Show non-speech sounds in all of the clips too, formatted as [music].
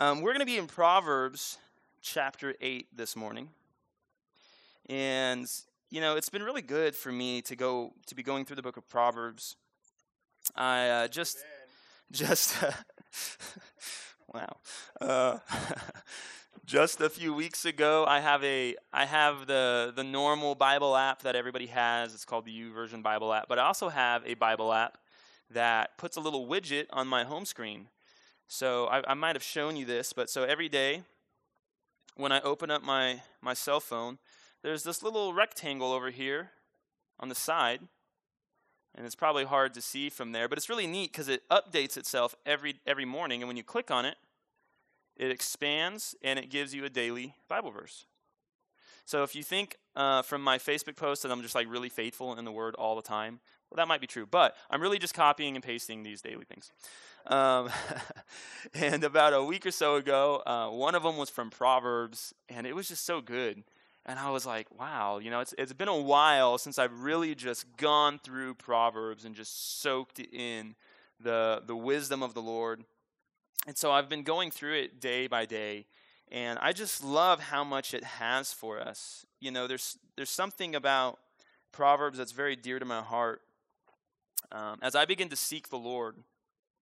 Um, we're going to be in Proverbs chapter 8 this morning. And, you know, it's been really good for me to go to be going through the book of Proverbs. I uh, just, just, uh, [laughs] wow. Uh, [laughs] just a few weeks ago, I have a, I have the the normal Bible app that everybody has. It's called the YouVersion Bible app. But I also have a Bible app that puts a little widget on my home screen. So I, I might have shown you this, but so every day when I open up my, my cell phone, there's this little rectangle over here on the side. And it's probably hard to see from there, but it's really neat because it updates itself every, every morning. And when you click on it, it expands and it gives you a daily Bible verse. So if you think uh, from my Facebook post that I'm just like really faithful in the Word all the time, well, that might be true, but I'm really just copying and pasting these daily things. Um, [laughs] and about a week or so ago, uh, one of them was from Proverbs, and it was just so good. And I was like, wow, you know, it's, it's been a while since I've really just gone through Proverbs and just soaked in the, the wisdom of the Lord. And so I've been going through it day by day, and I just love how much it has for us. You know, there's, there's something about Proverbs that's very dear to my heart. Um, as I begin to seek the Lord,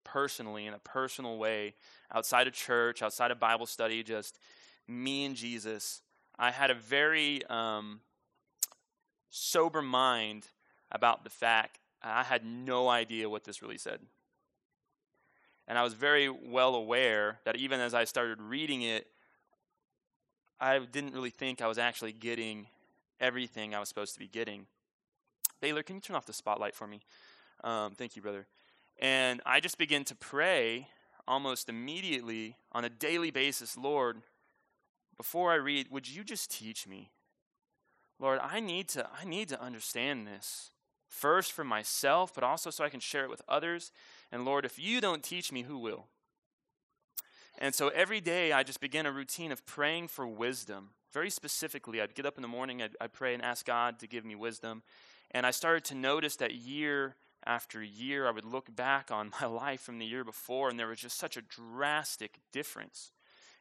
personally in a personal way outside of church, outside of Bible study, just me and Jesus, I had a very um, sober mind about the fact I had no idea what this really said. And I was very well aware that even as I started reading it, I didn't really think I was actually getting everything I was supposed to be getting. Baylor, can you turn off the spotlight for me? Um, thank you, brother. And I just begin to pray almost immediately on a daily basis Lord, before I read, would you just teach me? Lord, I need to, I need to understand this. First for myself, but also so I can share it with others. And Lord, if you don't teach me, who will? And so every day I just began a routine of praying for wisdom. Very specifically, I'd get up in the morning, I'd, I'd pray and ask God to give me wisdom. And I started to notice that year after a year, I would look back on [laughs] my life from the year before, and there was just such a drastic difference.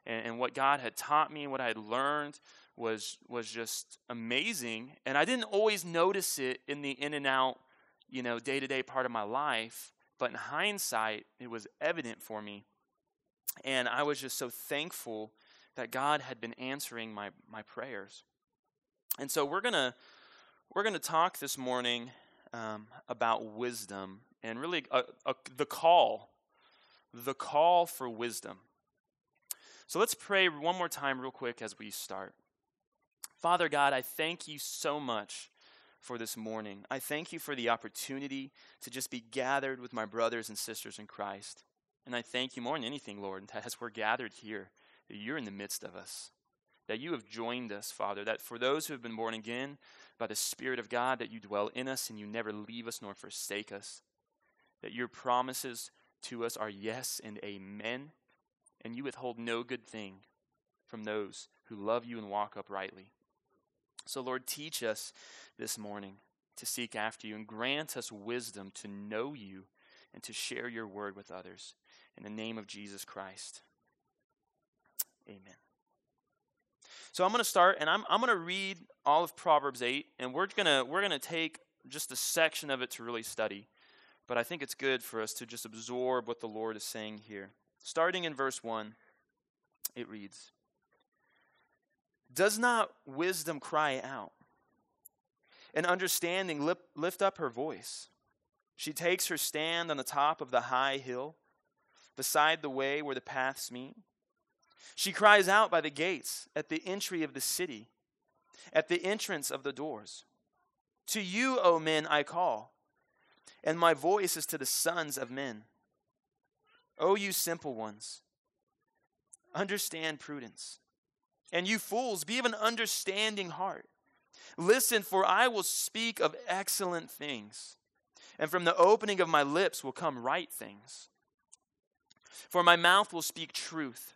And, and, what God had taught me, what I had learned, was was just amazing. And I didn't always notice it in the in and out, you know, day to day part of my life. But in hindsight, it was evident for me. And I was just so thankful that God had been answering my, my prayers. And so we're gonna we're gonna talk this morning um, about wisdom and really a, a, the call, the call for wisdom. So let's pray one more time, real quick, as we start. Father God, I thank you so much for this morning. I thank you for the opportunity to just be gathered with my brothers and sisters in Christ. And I thank you more than anything, Lord, [laughs] as we're gathered here, that you're in the midst of us, that you have joined us, Father, that for those who have been born again, by the Spirit of God that you dwell in us and you never leave us nor forsake us. That your promises to us are yes and amen, and you withhold no good thing from those who love you and walk uprightly. So, Lord, teach us this morning to seek after you and grant us wisdom to know you and to share your word with others. In the name of Jesus Christ. Amen. So I'm going to start, and I'm, I'm going to read all of Proverbs 8, and we're going to we're to take just a section of it to really study. But I think it's good for us to just absorb what the Lord is saying here. Starting in verse 1, it reads Does not wisdom cry out? And understanding lip, lift up her voice. She takes her stand on the top of the high hill, beside the way where the paths meet. She cries out by the gates, at the entry of the city, at the entrance of the doors. To you, O men, I call, and my voice is to the sons of men. O you simple ones, understand prudence. And you fools, be of an understanding heart. Listen, for I will speak of excellent things, and from the opening of my lips will come right things. For my mouth will speak truth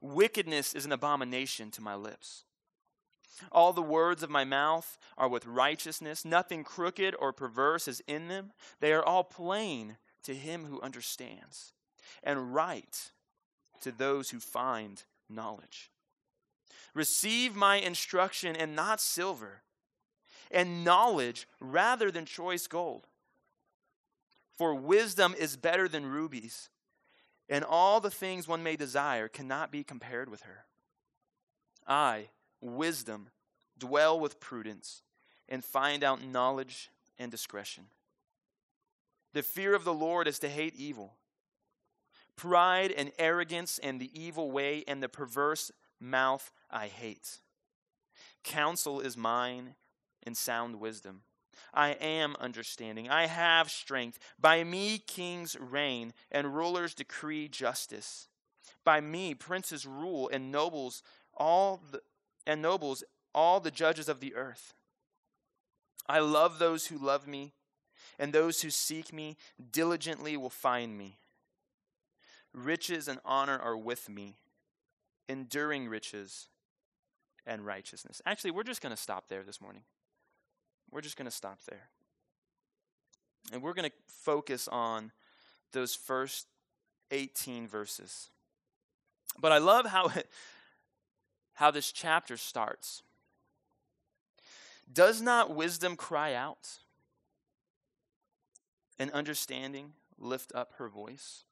Wickedness is an abomination to my lips. All the words of my mouth are with righteousness. Nothing crooked or perverse is in them. They are all plain to him who understands, and right to those who find knowledge. Receive my instruction and not silver, and knowledge rather than choice gold. For wisdom is better than rubies, and all the things one may desire cannot be compared with her. I, wisdom, dwell with prudence and find out knowledge and discretion. The fear of the Lord is to hate evil. Pride and arrogance and the evil way and the perverse mouth I hate. Counsel is mine and sound wisdom. I am understanding. I have strength. By me kings reign and rulers decree justice. By me princes rule and nobles all the, and nobles all the judges of the earth. I love those who love me, and those who seek me diligently will find me. Riches and honor are with me, enduring riches and righteousness. Actually, we're just going to stop there this morning. We're just going to stop there. And we're going to focus on those first 18 verses. But I love how, it, how this chapter starts. Does not wisdom cry out and understanding lift up her voice?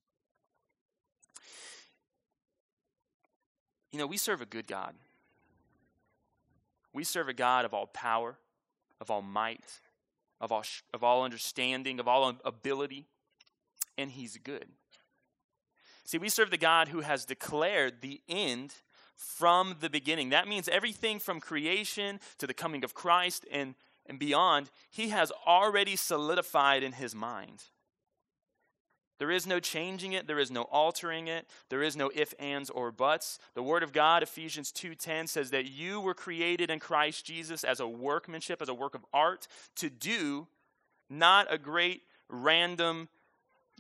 You know, we serve a good God. We serve a God of all power, of all might, of all, of all understanding, of all ability, and He's good. See, we serve the God who has declared the end from the beginning. That means everything from creation to the coming of Christ and, and beyond, He has already solidified in His mind. There is no changing it, there is no altering it, there is no if ands or buts. The word of God Ephesians 2:10 says that you were created in Christ Jesus as a workmanship, as a work of art to do not a great random,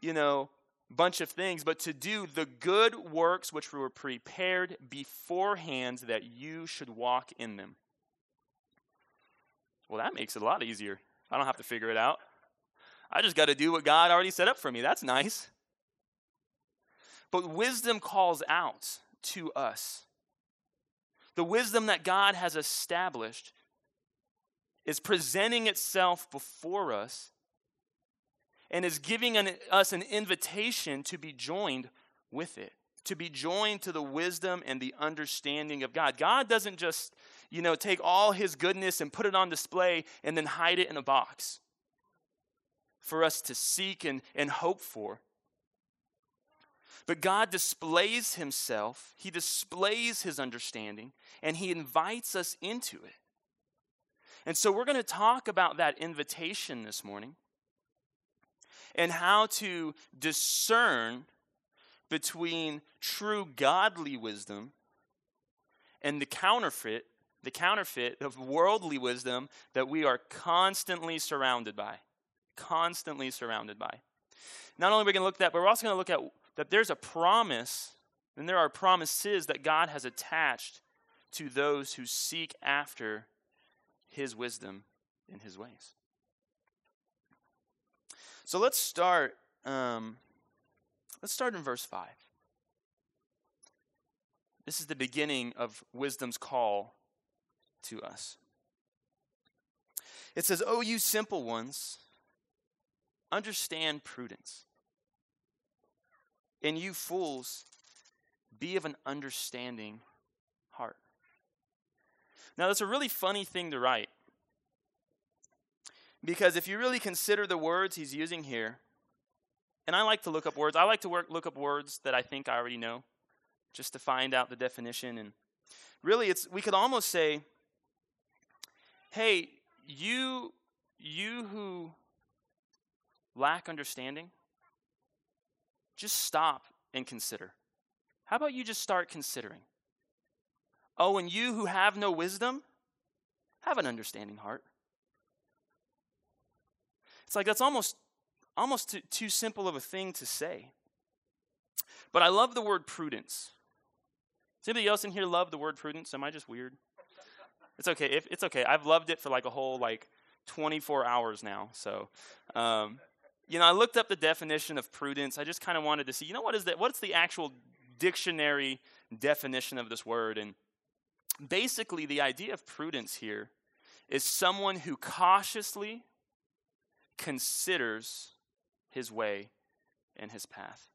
you know, bunch of things, but to do the good works which were prepared beforehand that you should walk in them. Well, that makes it a lot easier. I don't have to figure it out. I just got to do what God already set up for me. That's nice. But wisdom calls out to us. The wisdom that God has established is presenting itself before us and is giving an, us an invitation to be joined with it, to be joined to the wisdom and the understanding of God. God doesn't just, you know, take all his goodness and put it on display and then hide it in a box for us to seek and, and hope for. But God displays himself, he displays his understanding, and he invites us into it. And so we're going to talk about that invitation this morning and how to discern between true godly wisdom and the counterfeit, the counterfeit of worldly wisdom that we are constantly surrounded by constantly surrounded by. Not only are we going to look at that, but we're also going to look at that there's a promise, and there are promises that God has attached to those who seek after his wisdom in his ways. So let's start. Um, let's start in verse five. This is the beginning of wisdom's call to us. It says, "Oh, you simple ones." Understand prudence. And you fools, be of an understanding heart. Now, that's a really funny thing to write. Because if you really consider the words he's using here, and I like to look up words, I like to work, look up words that I think I already know just to find out the definition. And really, it's we could almost say, hey, you, you who lack understanding, just stop and consider. How about you just start considering? Oh, and you who have no wisdom, have an understanding heart. It's like that's almost almost too, too simple of a thing to say. But I love the word prudence. Does anybody else in here love the word prudence? Am I just weird? It's okay. If, it's okay. I've loved it for like a whole like 24 hours now. So, um, you know, I looked up the definition of prudence. I just kind of wanted to see, you know, what is that? What's the actual dictionary definition of this word. And basically, the idea of prudence here is someone who cautiously considers his way and his path,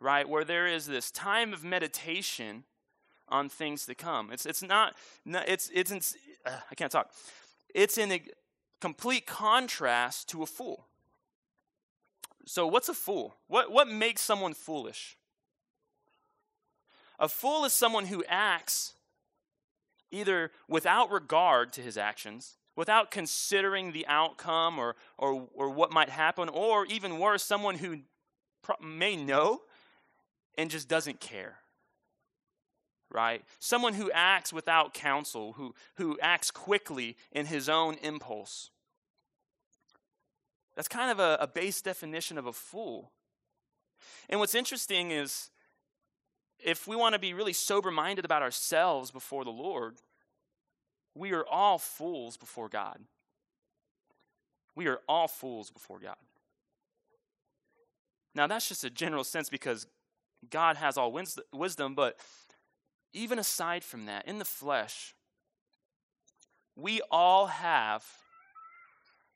right? Where there is this time of meditation on things to come. It's, it's not, it's, it's, in, uh, I can't talk. It's in a complete contrast to a fool. So, what's a fool? What, what makes someone foolish? A fool is someone who acts either without regard to his actions, without considering the outcome or, or, or what might happen, or even worse, someone who pro- may know and just doesn't care. Right? Someone who acts without counsel, who, who acts quickly in his own impulse. That's kind of a, a base definition of a fool. And what's interesting is if we want to be really sober minded about ourselves before the Lord, we are all fools before God. We are all fools before God. Now, that's just a general sense because God has all wisdom, but even aside from that, in the flesh, we all have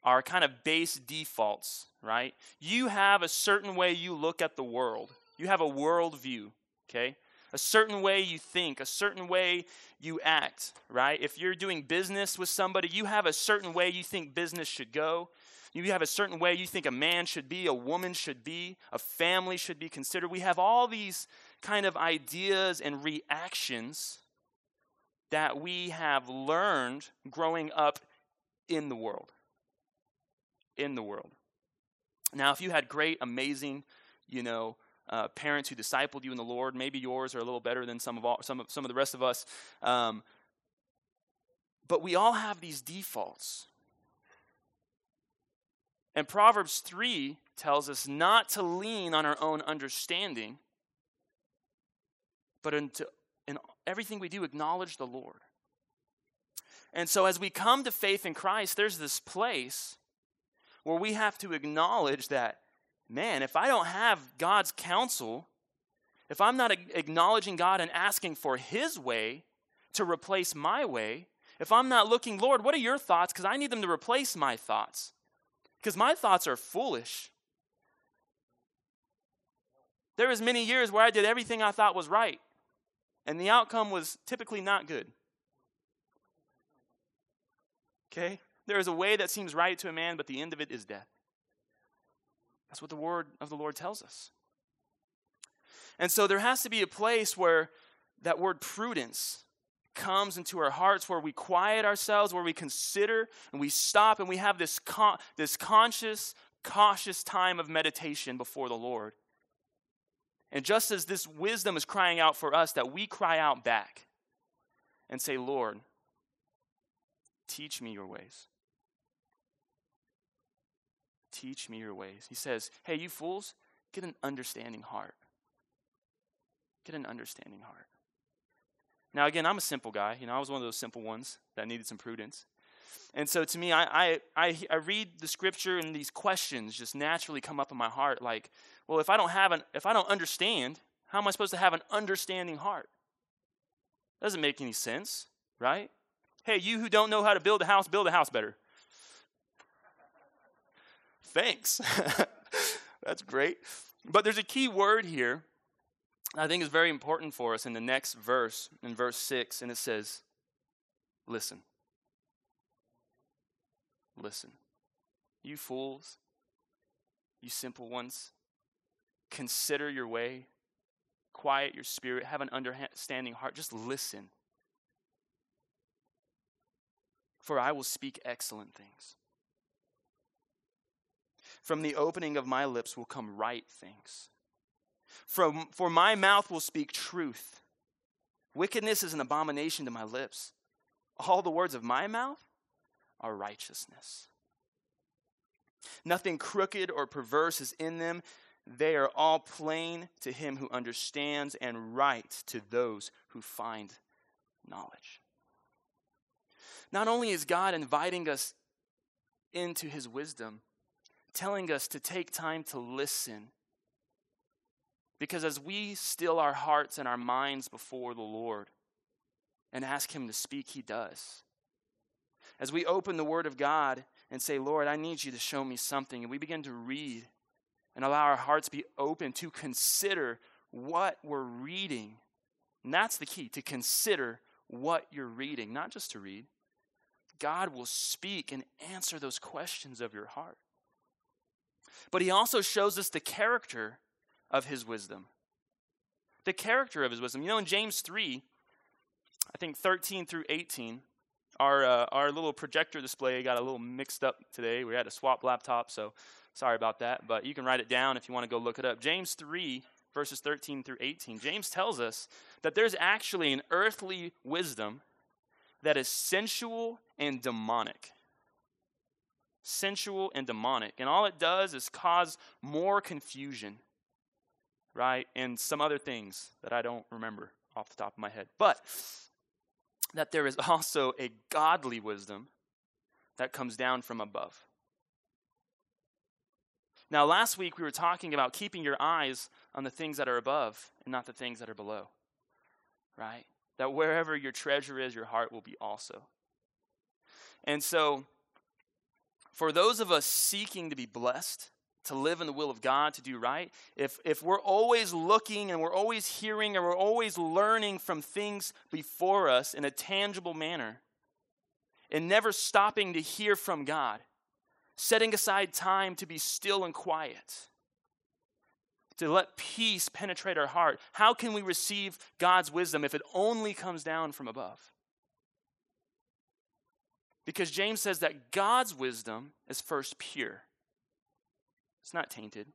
our kind of base defaults, right? You have a certain way you look at the world, you have a worldview, okay? A certain way you think, a certain way you act, right? If you're doing business with somebody, you have a certain way you think business should go. You have a certain way you think a man should be, a woman should be, a family should be considered. We have all these kind of ideas and reactions that we have learned growing up in the world in the world. Now, if you had great, amazing, you know, uh, parents who discipled you in the Lord, maybe yours are a little better than some of all, some of some of the rest of us. Um, but we all have these defaults. And Proverbs 3 tells us not to lean on our own understanding, but into, in everything we do, acknowledge the Lord. And so as we come to faith in Christ, there's this place where we have to acknowledge that, man, if I don't have God's counsel, if I'm not acknowledging God and asking for His way to replace my way, if I'm not looking, Lord, what are your thoughts? Because I need them to replace my thoughts. Because my thoughts are foolish. There was many years where I did everything I thought was right, and the outcome was typically not good. Okay? There is a way that seems right to a man, but the end of it is death. That's what the word of the Lord tells us. And so there has to be a place where that word prudence comes into our hearts, where we quiet ourselves, where we consider and we stop and we have this, con- this conscious, cautious time of meditation before the Lord. And just as this wisdom is crying out for us, that we cry out back and say, Lord, teach me your ways. Teach me your ways. He says, Hey, you fools, get an understanding heart. Get an understanding heart. Now, again, I'm a simple guy. You know, I was one of those simple ones that needed some prudence. And so to me, I, I, I, read the scripture and these questions just naturally come up in my heart like, well, if I don't have an, if I don't understand, how am I supposed to have an understanding heart? Doesn't make any sense, right? Hey, you who don't know how to build a house, build a house better. Thanks. [laughs] That's great. But there's a key word here I think is very important for us in the next verse, in verse 6, and it says, Listen. Listen. You fools, you simple ones, consider your way, quiet your spirit, have an understanding heart. Just listen. For I will speak excellent things. From the opening of my lips will come right things. From, for my mouth will speak truth. Wickedness is an abomination to my lips. All the words of my mouth are righteousness. Nothing crooked or perverse is in them. They are all plain to him who understands and right to those who find knowledge. Not only is God inviting us into his wisdom, telling us to take time to listen. Because as we still our hearts and our minds before the Lord and ask Him to speak, He does. As we open the Word of God and say, Lord, I need you to show me something, and we begin to read and allow our hearts be open to consider what we're reading. And that's the key to consider what you're reading, not just to read. God will speak and answer those questions of your heart. But he also shows us the character of his wisdom. The character of his wisdom. You know, in James 3, I think 13 through 18, our, uh, our little projector display got a little mixed up today. We had to swap laptops, so sorry about that. But you can write it down if you want to go look it up. James 3, verses 13 through 18. James tells us that there's actually an earthly wisdom that is sensual and demonic sensual, and demonic. And all it does is cause more confusion, right? And some other things that I don't remember off the top of my head. But that there is [laughs] also a godly wisdom that comes down from above. Now, last week we were talking about keeping your eyes on the things that are above and not the things that are below, right? That wherever your treasure is, your heart will be also. And so, for those of us seeking to be blessed, to live in the will of God, to do right, if, if we're always looking and we're always hearing and we're always learning from things before us in a tangible manner, and never stopping to hear from God, setting aside time to be still and quiet, to let peace penetrate our heart, how can we receive God's wisdom if it only comes down from above? Because James says that God's wisdom is first pure, it's not tainted.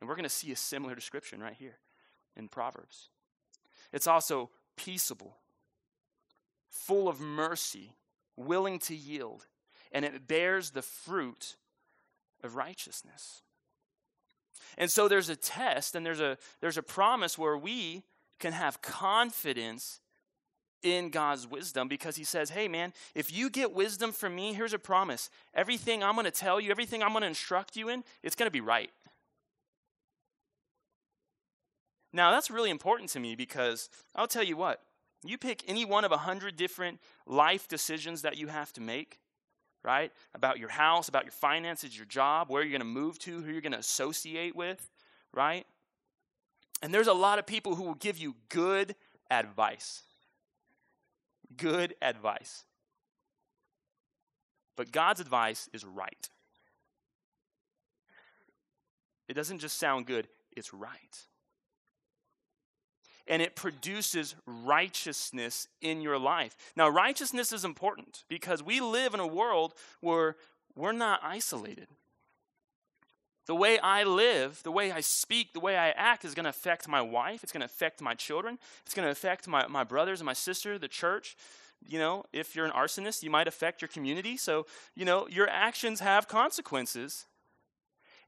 And we're going to see a similar description right here in Proverbs. It's also peaceable, full of mercy, willing to yield, and it bears the fruit of righteousness. And so there's a test and there's a there's a promise where we can have confidence in God's wisdom because he says, Hey, man, if you get wisdom from me, here's a promise. Everything I'm going to tell you, everything I'm going to instruct you in, it's going to be right. Now, that's really important to me because I'll tell you what, you pick any one of a hundred different life decisions that you have to make, right? About your house, about your finances, your job, where you're going to move to, who you're going to associate with, right? And there's a lot of people who will give you good advice good advice. But God's advice is right. It doesn't just sound good, it's right. And it produces righteousness in your life. Now, righteousness is important because we live in a world where we're not isolated. The way I live, the way I speak, the way I act is going to affect my wife. It's going to affect my children. It's going to affect my, my brothers and my sister, the church. You know, if you're an arsonist, you might affect your community. So, you know, your actions have consequences.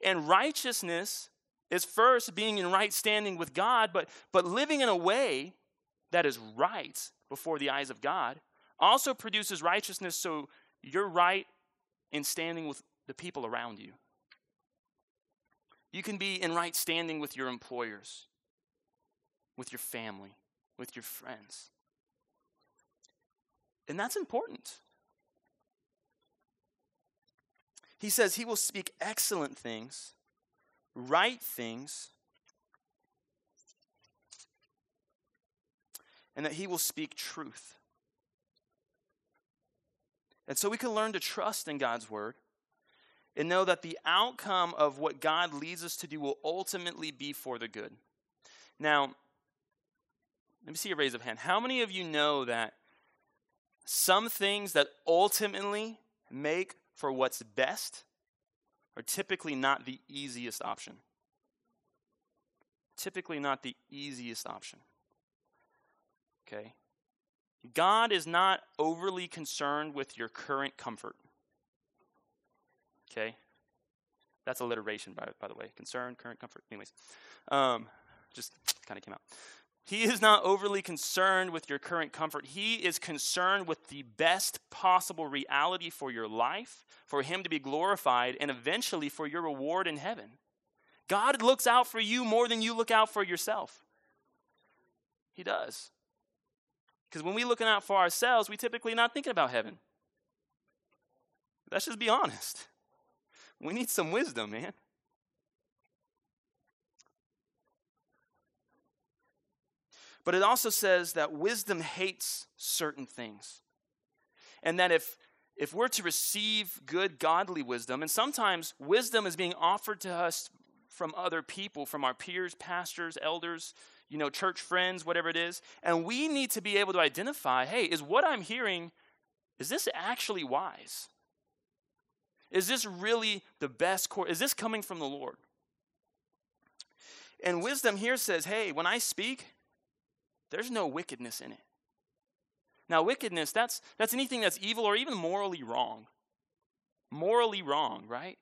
And righteousness is first being in right standing with God, but, but living in a way that is right before the eyes of God also produces righteousness so you're right in standing with the people around you. You can be in right standing with your employers, with your family, with your friends. And that's important. He says he will speak excellent things, right things, and that he will speak truth. And so we can learn to trust in God's word and know that the outcome of what God leads us to do will ultimately be for the good. Now, let me see a raise of hand. How many of you know that some things that ultimately make for what's best are typically not the easiest option? Typically, not the easiest option. Okay? God is not overly concerned with your current comfort. Okay? That's alliteration, by, by the way. Concern, current comfort. Anyways, um, just kind of came out. He is not overly concerned with your current comfort. He is concerned with the best possible reality for your life, for Him to be glorified, and eventually for your reward in heaven. God looks out for you more than you look out for yourself. He does. Because when we're looking out for ourselves, we typically not thinking about heaven. Let's just be honest. We need some wisdom, man. But it also says that wisdom hates certain things. And that if if we're to receive good godly wisdom, and sometimes wisdom is being offered to us from other people, from our peers, pastors, elders, you know, church friends, whatever it is, and we need to be able to identify, hey, is what I'm hearing is this actually wise? Is this really the best course? Is this coming from the Lord? And wisdom here says, hey, when I speak, there's no wickedness in it. Now, wickedness, that's, that's anything that's evil or even morally wrong. Morally wrong, right?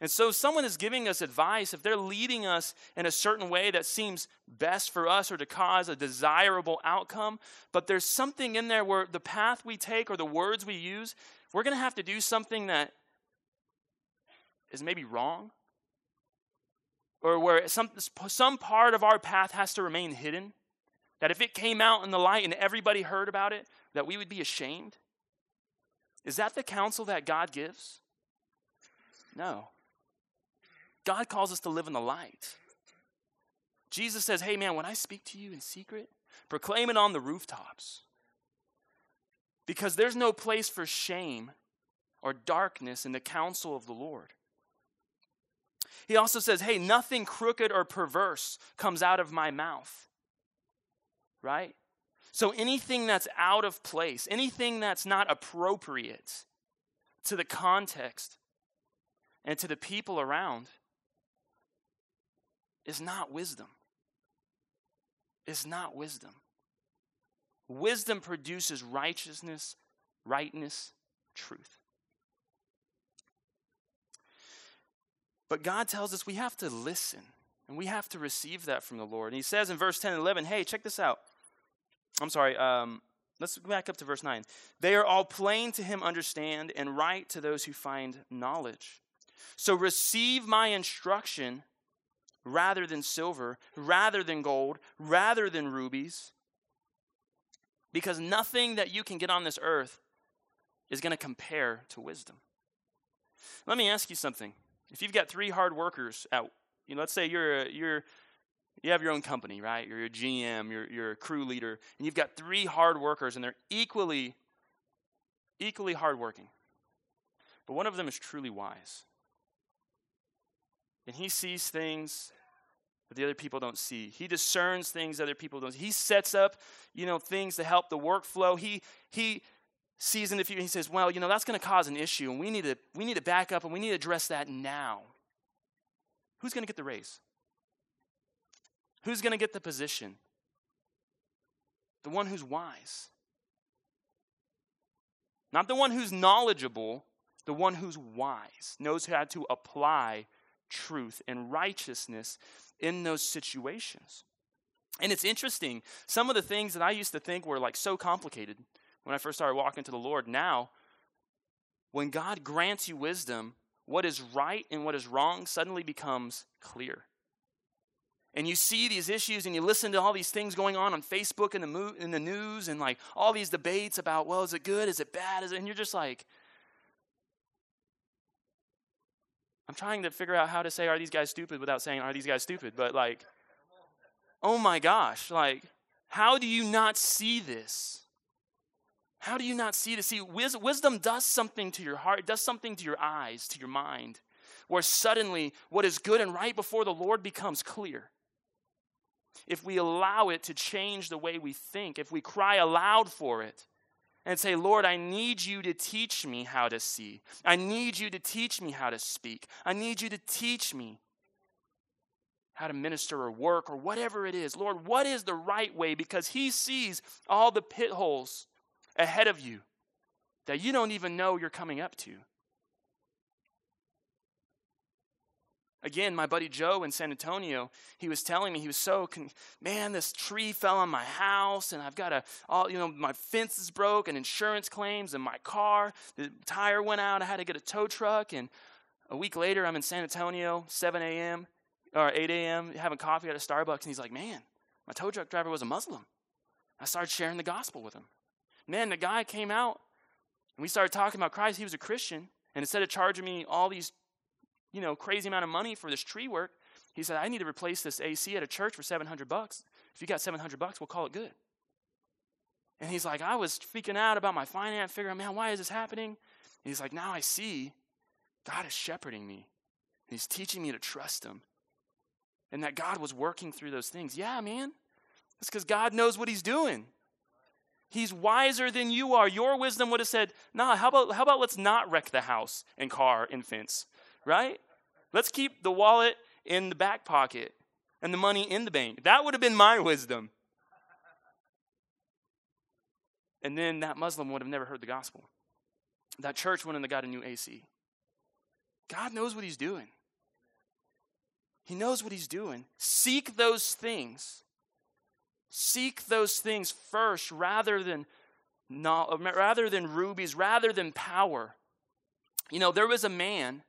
And so, someone is giving us advice, if they're leading us in a certain way that seems best for us or to cause a desirable outcome, but there's something in there where the path we take or the words we use, we're going to have to do something that is maybe wrong, or where some, some part of our path has to remain hidden. That if it came out in the light and everybody heard about it, that we would be ashamed? Is that the counsel that God gives? No. God calls us to live in the light. Jesus says, Hey, man, when I speak to you in secret, proclaim it on the rooftops. Because there's no place for shame or darkness in the counsel of the Lord. He also says, Hey, nothing crooked or perverse comes out of my mouth. Right? So anything that's out of place, anything that's not appropriate to the context and to the people around, is not wisdom. Is not wisdom. Wisdom produces righteousness, rightness, truth. But God tells us we have to listen and we have to receive that from the Lord. And He says in verse 10 and 11, hey, check this out. I'm sorry, um, let's back up to verse 9. They are all plain to him understand and right to those who find knowledge. So receive my instruction rather than silver, rather than gold, rather than rubies, because nothing that you can get on this earth is going to compare to wisdom. Let me ask you something. If you've got three hard workers at, you know, let's say you're you're you have your own company, right? You're a GM, you're, you're a crew leader, and you've got three hard workers, and they're equally, equally hardworking. But one of them is truly wise. And he sees things that the other people don't see. He discerns things other people don't see. He sets up, you know, things to help the workflow. He he the future. He says, "Well, you know, that's going to cause an issue, and we need to we need to back up, and we need to address that now." Who's going to get the raise? Who's going to get the position? The one who's wise. Not the one who's knowledgeable, the one who's wise, knows how to apply truth and righteousness in those situations. And it's interesting, some of the things that I used to think were like so complicated when I first started walking to the Lord, now, when God grants you wisdom, what is right and what is wrong suddenly becomes clear and you see these issues and you listen to all these things going on on Facebook and the, mo- in the news and like all these debates about, well, is it good? Is it bad? Is it? And you're just like, I'm trying to figure out how to say, are these guys stupid without saying, are these guys stupid? But like, oh my gosh, like, how do you not see this? How do you not see to See, wis- wisdom does something to your heart, does something to your eyes, to your mind, where suddenly what is good and right before the Lord becomes clear if we allow it to change the way we think, if we cry aloud for it and say, Lord, I need you to teach me how to see. I need you to teach me how to speak. I need you to teach me how to minister or work or whatever it is. Lord, what is the right way? Because He sees all the pit holes ahead of you that you don't even know you're coming up to. Again, my buddy Joe in San Antonio, he was telling me he was so con- man, this tree fell on my house, and I've got a all you know my fence is broke, and insurance claims, and my car the tire went out. I had to get a tow truck, and a week later I'm in San Antonio, 7 a.m. or 8 a.m. having coffee at a Starbucks, and he's like, man, my tow truck driver was a Muslim. I started sharing the gospel with him. Man, the guy came out, and we started talking about Christ. He was a Christian, and instead of charging me all these, you know, crazy amount of money for this tree work, he said, I need to replace this AC at a church for 700 bucks. If you got 700 bucks, we'll call it good. And he's like, I was freaking out about my finance, figuring, man, why is this happening? And he's like, now I see God is shepherding me. He's teaching me to trust him. And that God was working through those things. Yeah, man. It's because God knows what he's doing. He's wiser than you are. Your wisdom would have said, nah, how about, how about let's not wreck the house and car and fence, right? Let's keep the wallet in the back pocket and the money in the bank. That would have been my wisdom. And then that Muslim would have never heard the gospel. That church went and got a new AC. God knows what He's doing. He knows what He's doing. Seek those things. Seek those things first rather than, rather than rubies, rather than power. You know, there was a man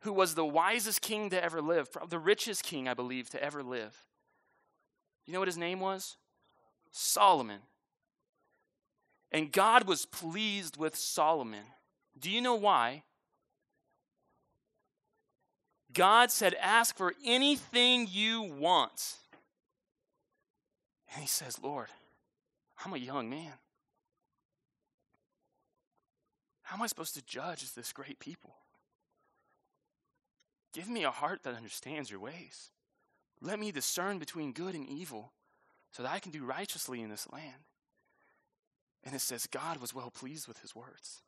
who was the wisest king to ever live, the richest king, I believe, to ever live. You know what his name was? Solomon. And God was pleased with Solomon. Do you know why? God said, Ask for anything you want. And he says, Lord, I'm a young man. How am I supposed to judge this great people? Give me a heart that understands your ways. Let me discern between good and evil so that I can do righteously in this land. And it says, God was well pleased with his words.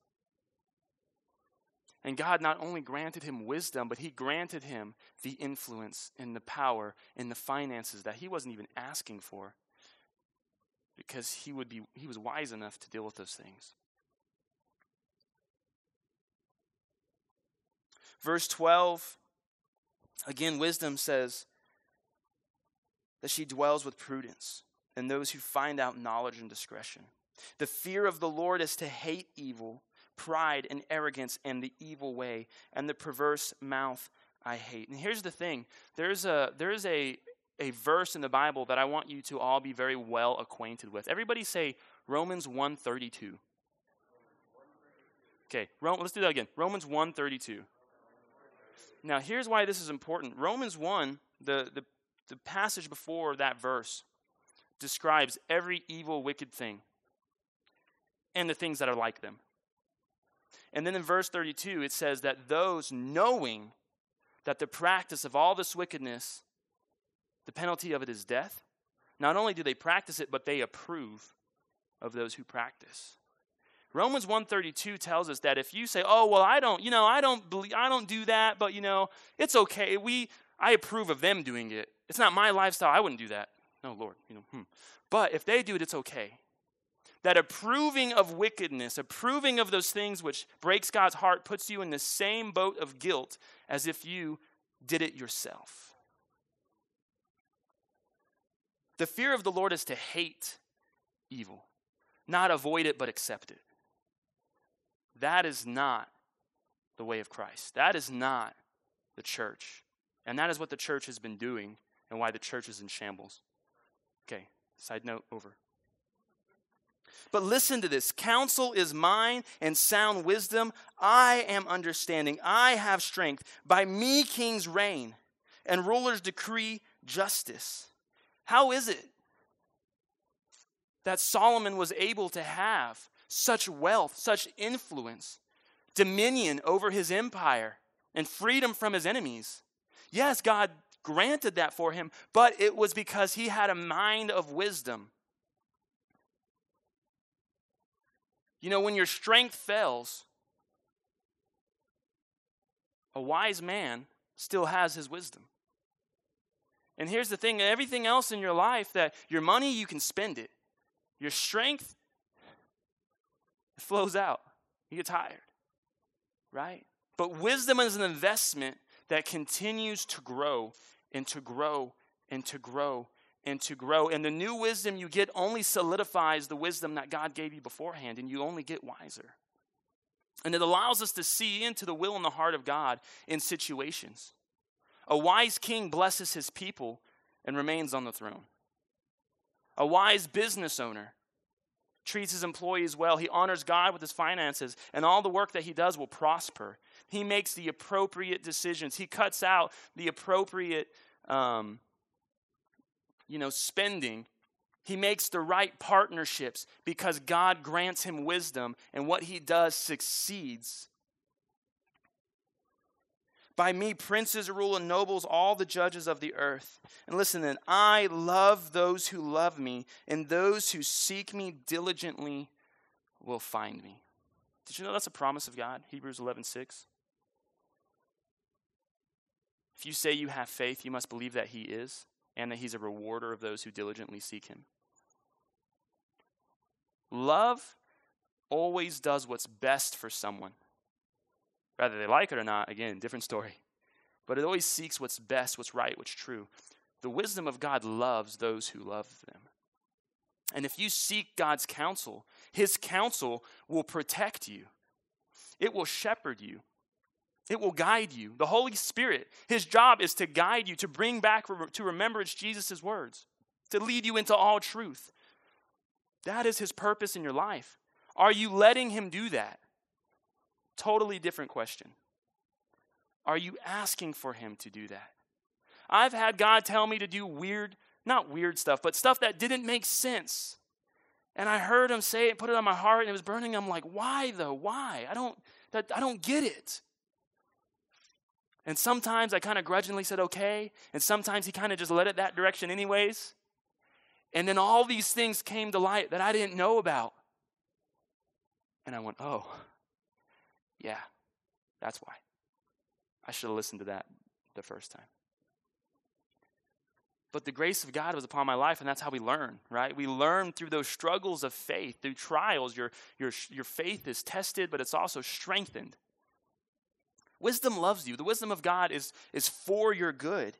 And God not only granted him wisdom, but he granted him the influence and the power and the finances that he wasn't even asking for because he would be he was wise enough to deal with those things. Verse 12 again wisdom says that she dwells with prudence and those who find out knowledge and discretion. The fear of the Lord is to hate evil pride and arrogance and the evil way and the perverse mouth I hate. And here's the thing there's a, there's a, a verse in the Bible that I want you to all be very well acquainted with. Everybody say Romans 132. Okay, let's do that again. Romans 132. Now, here's why this is important. Romans 1, the, the, the passage before that verse, describes every evil, wicked thing and the things that are like them. And then in verse 32, it says that those knowing that the practice of all this wickedness, the penalty of it is death, not only do they practice it, but they approve of those who practice. Romans 132 tells us that if you say, "Oh, well, I don't, you know, I don't believe I don't do that, but you know, it's okay. We I approve of them doing it. It's not my lifestyle. I wouldn't do that." No, Lord, you know. Hmm. But if they do it, it's okay that approving of wickedness, approving of those things which breaks God's heart, puts you in the same boat of guilt as if you did it yourself. The fear of the Lord is to hate evil, not avoid it, but accept it. That is not the way of Christ. That is not the church. And that is what the church has been doing and why the church is in shambles. Okay, side note over. But listen to this counsel is mine, and sound wisdom. I am understanding. I have strength. By me kings reign, and rulers decree justice. How is it that Solomon was able to have such wealth, such influence, dominion over his empire, and freedom from his enemies? Yes, God granted that for him, but it was because he had a mind of wisdom. You know, when your strength fails, a wise man still has his wisdom. And here's the thing everything else in your life that your money, you can spend it. Your strength, it flows out. You get tired, right? But wisdom is an investment that continues to grow and to grow and to grow and to grow. And the new wisdom you get only solidifies the wisdom that God gave you beforehand, and you only get wiser. And it allows us to see into the will and the heart of God in situations. A wise king blesses his people and remains on the throne. A wise business owner treats his employees well. He honors God with his finances, and all the work that he does will prosper. He makes the appropriate decisions. He cuts out the appropriate, um, you know, spending. He makes the right partnerships because God grants him wisdom, and what he does succeeds. By me, princes rule and nobles, all the judges of the earth. And listen then, I love those who love me, and those who seek me diligently will find me. Did you know that's a promise of God? Hebrews 11 6. If you say you have faith, you must believe that He is, and that He's a rewarder of those who diligently seek Him. Love always does what's best for someone. Whether they like it or not, again, different story. But it always seeks what's best, what's right, what's true. The wisdom of God loves those who love them. And if you seek God's counsel, his counsel will protect you. It will shepherd you. It will guide you. The Holy Spirit, his job is to guide you, to bring back to remembrance Jesus' words, to lead you into all truth. That is his purpose in your life. Are you letting him do that? Totally different question. Are you asking for Him to do that? I've had God tell me to do weird, not weird stuff, but stuff that didn't make sense. And I heard him say it, put it on my heart, and it was burning. I'm like, why though? Why? I don't that I don't get it. And sometimes I kind of grudgingly said okay, and sometimes he kind of just led it that direction anyways. And then all these things came to light that I didn't know about. And I went, oh, yeah, that's why. I should have listened to that the first time. But the grace of God was upon my life, and that's how we learn, right? We learn through those struggles of faith, through trials. Your, your, your faith is tested, but it's also strengthened. Wisdom loves you. The wisdom of God is, is for your good.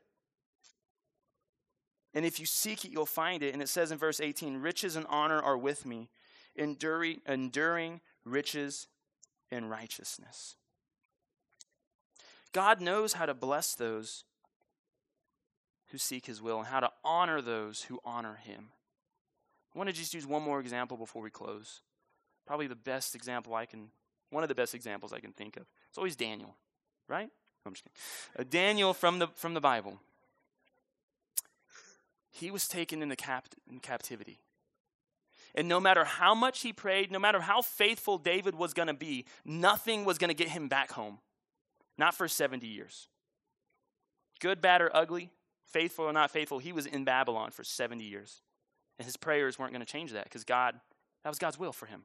And if you seek it, you'll find it. And it says in verse 18 Riches and honor are with me, enduring, enduring riches in righteousness. God knows how to bless those who seek his will and how to honor those who honor him. I want to just use one more example before we close. Probably the best example I can, one of the best examples I can think of. It's always Daniel, right? I'm just kidding. Uh, Daniel from the, from the Bible. He was taken into capt- in captivity. And no matter how much he prayed, no matter how faithful David was going to be, nothing was going to get him back home. Not for 70 years. Good, bad, or ugly, faithful or not faithful, he was in Babylon for 70 years. And his prayers weren't going to change that because God, that was God's will for him.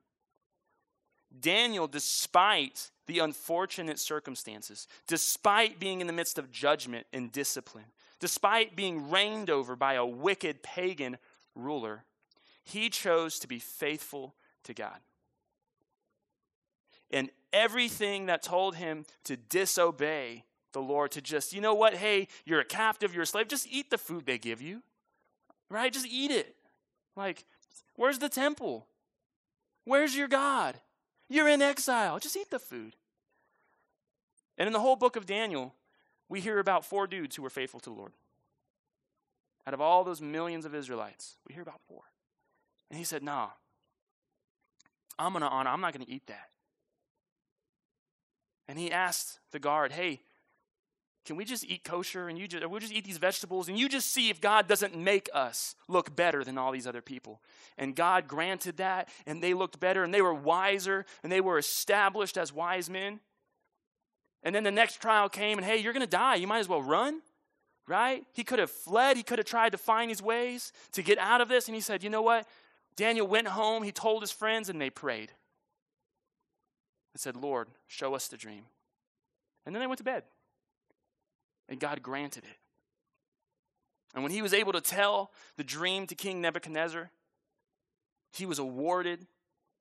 Daniel, despite the unfortunate circumstances, despite being in the midst of judgment and discipline, despite being reigned over by a wicked pagan ruler, he chose to be faithful to God. And everything that told him to disobey the Lord, to just, you know what, hey, you're a captive, you're a slave, just eat the food they give you, right? Just eat it. Like, where's the temple? Where's your God? You're in exile. Just eat the food. And in the whole book of Daniel, we hear about four dudes who were faithful to the Lord. Out of all those millions of Israelites, we hear about four. And he said, No, I'm going to honor, I'm not going to eat that. And he asked the guard, Hey, can we just eat kosher and you just, we'll just eat these vegetables and you just see if God doesn't make us look better than all these other people? And God granted that, and they looked better, and they were wiser, and they were established as wise men. And then the next trial came, and hey, you're going to die. You might as well run, right? He could have fled. He could have tried to find his ways to get out of this. And he said, You know what? Daniel went home, he told his friends, and they prayed and said, Lord, show us the dream. And then they went to bed. And God granted it. And when he was able to tell the dream to King Nebuchadnezzar, he was awarded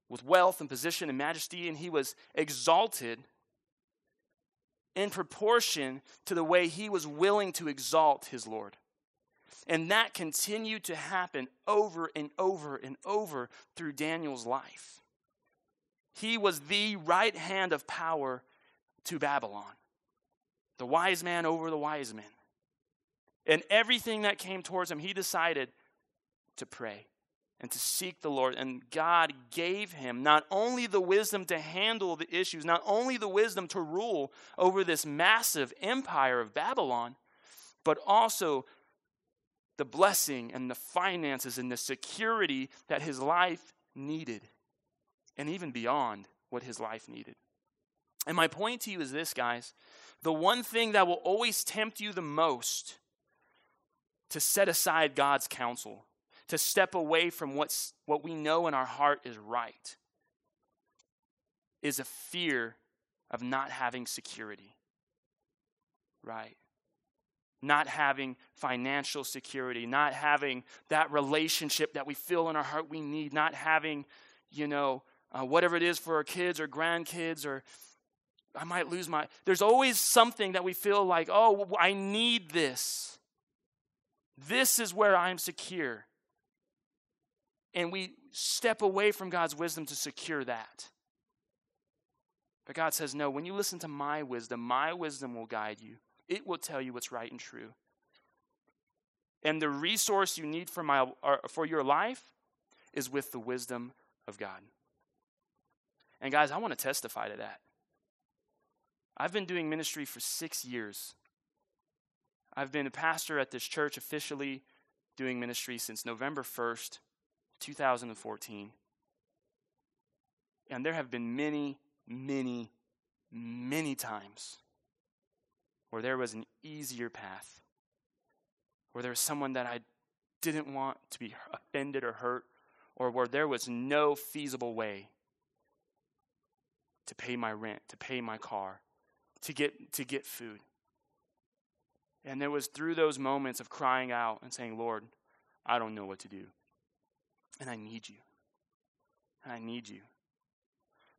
with wealth and position and majesty, and he was exalted in proportion to the way he was willing to exalt his Lord. And that continued to happen over and over and over through Daniel's life. He was the right hand of power to Babylon, the wise man over the wise men. And everything that came towards him, he decided to pray and to seek the Lord. And God gave him not only the wisdom to handle the issues, not only the wisdom to rule over this massive empire of Babylon, but also the blessing and the finances and the security that his life needed, and even beyond what his life needed. And my point to you is this, guys the one thing that will always tempt you the most to set aside God's counsel to step away from what's, what we know in our heart is right is a fear of not having security. Right? Not having financial security, not having that relationship that we feel in our heart we need, not having, you know, uh, whatever it is for our kids or grandkids or I might lose my. There's always something that we feel like, oh, I need this. This is where I'm secure and we step away from God's wisdom to secure that. But God says, no, when you listen to my wisdom, my wisdom will guide you. It will tell you what's right and true. And the resource you need for, my, uh, for your life is with the wisdom of God. And guys, I want to testify to that. I've been doing ministry for six years. I've been a pastor at this church officially doing ministry since November 1st, 2014. And there have been many, many, many times where there was an easier path, where there was someone that I didn't want to be offended or hurt, or where there was no feasible way to pay my rent, to pay my car, to get, to get food. And there was through those moments of crying out and saying, Lord, I don't know what to do. And I need you. And I need you.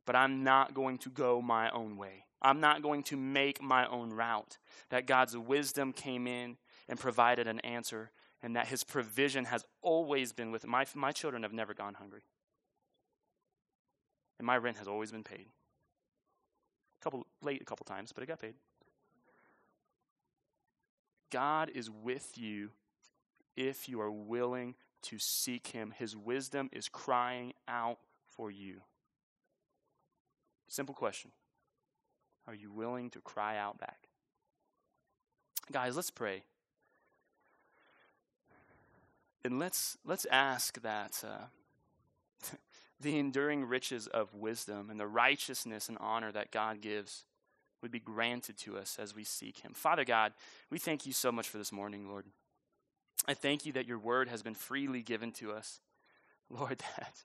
But I'm not going to go my own way. I'm not going to make my own route. That God's wisdom came in and provided an answer, and that His provision has always been with my my children have never gone hungry, and my rent has always been paid. A couple late a couple times, but it got paid. God is with you if you are willing to seek Him. His wisdom is crying out for you. Simple question Are you willing to cry out back? Guys, let's pray. And let's, let's ask that uh, [laughs] the enduring riches of wisdom and the righteousness and honor that God gives would be granted to us as we seek Him. Father God, we thank you so much for this morning, Lord. I thank you that your word has been freely given to us. [laughs] Lord, that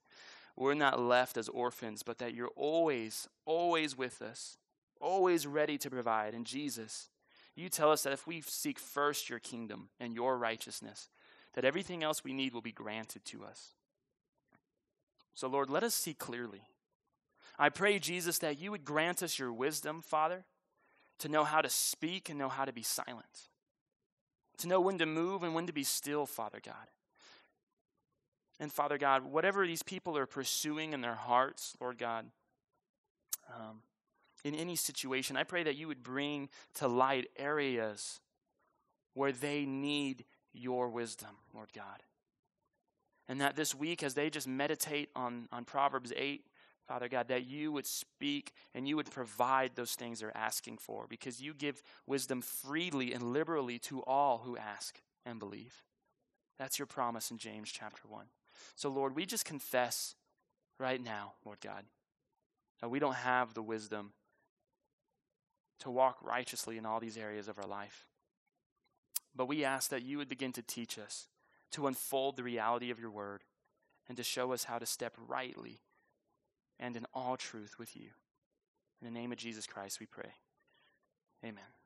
we're not left as orphans, but that you're always, always with us, always ready to provide. And Jesus, you tell us that if we seek first your kingdom and your righteousness, that everything else we need will be granted to us. So, Lord, let us see clearly. I pray, Jesus, that you would grant us your wisdom, Father, to know how to speak and know how to be silent to know when to move and when to be still, Father God. And Father God, whatever these people are pursuing in their hearts, Lord God, um, in any situation, I pray that you would bring to light areas where they need your wisdom, Lord God. And that this week, as they just meditate on, on Proverbs 8, Father God, that you would speak and you would provide those things they're asking for because you give wisdom freely and liberally to all who ask and believe. That's your promise in James chapter 1. So, Lord, we just confess right now, Lord God, that we don't have the wisdom to walk righteously in all these areas of our life. But we ask that you would begin to teach us, to unfold the reality of your word, and to show us how to step rightly and in all truth with you. In the name of Jesus Christ, we pray. Amen.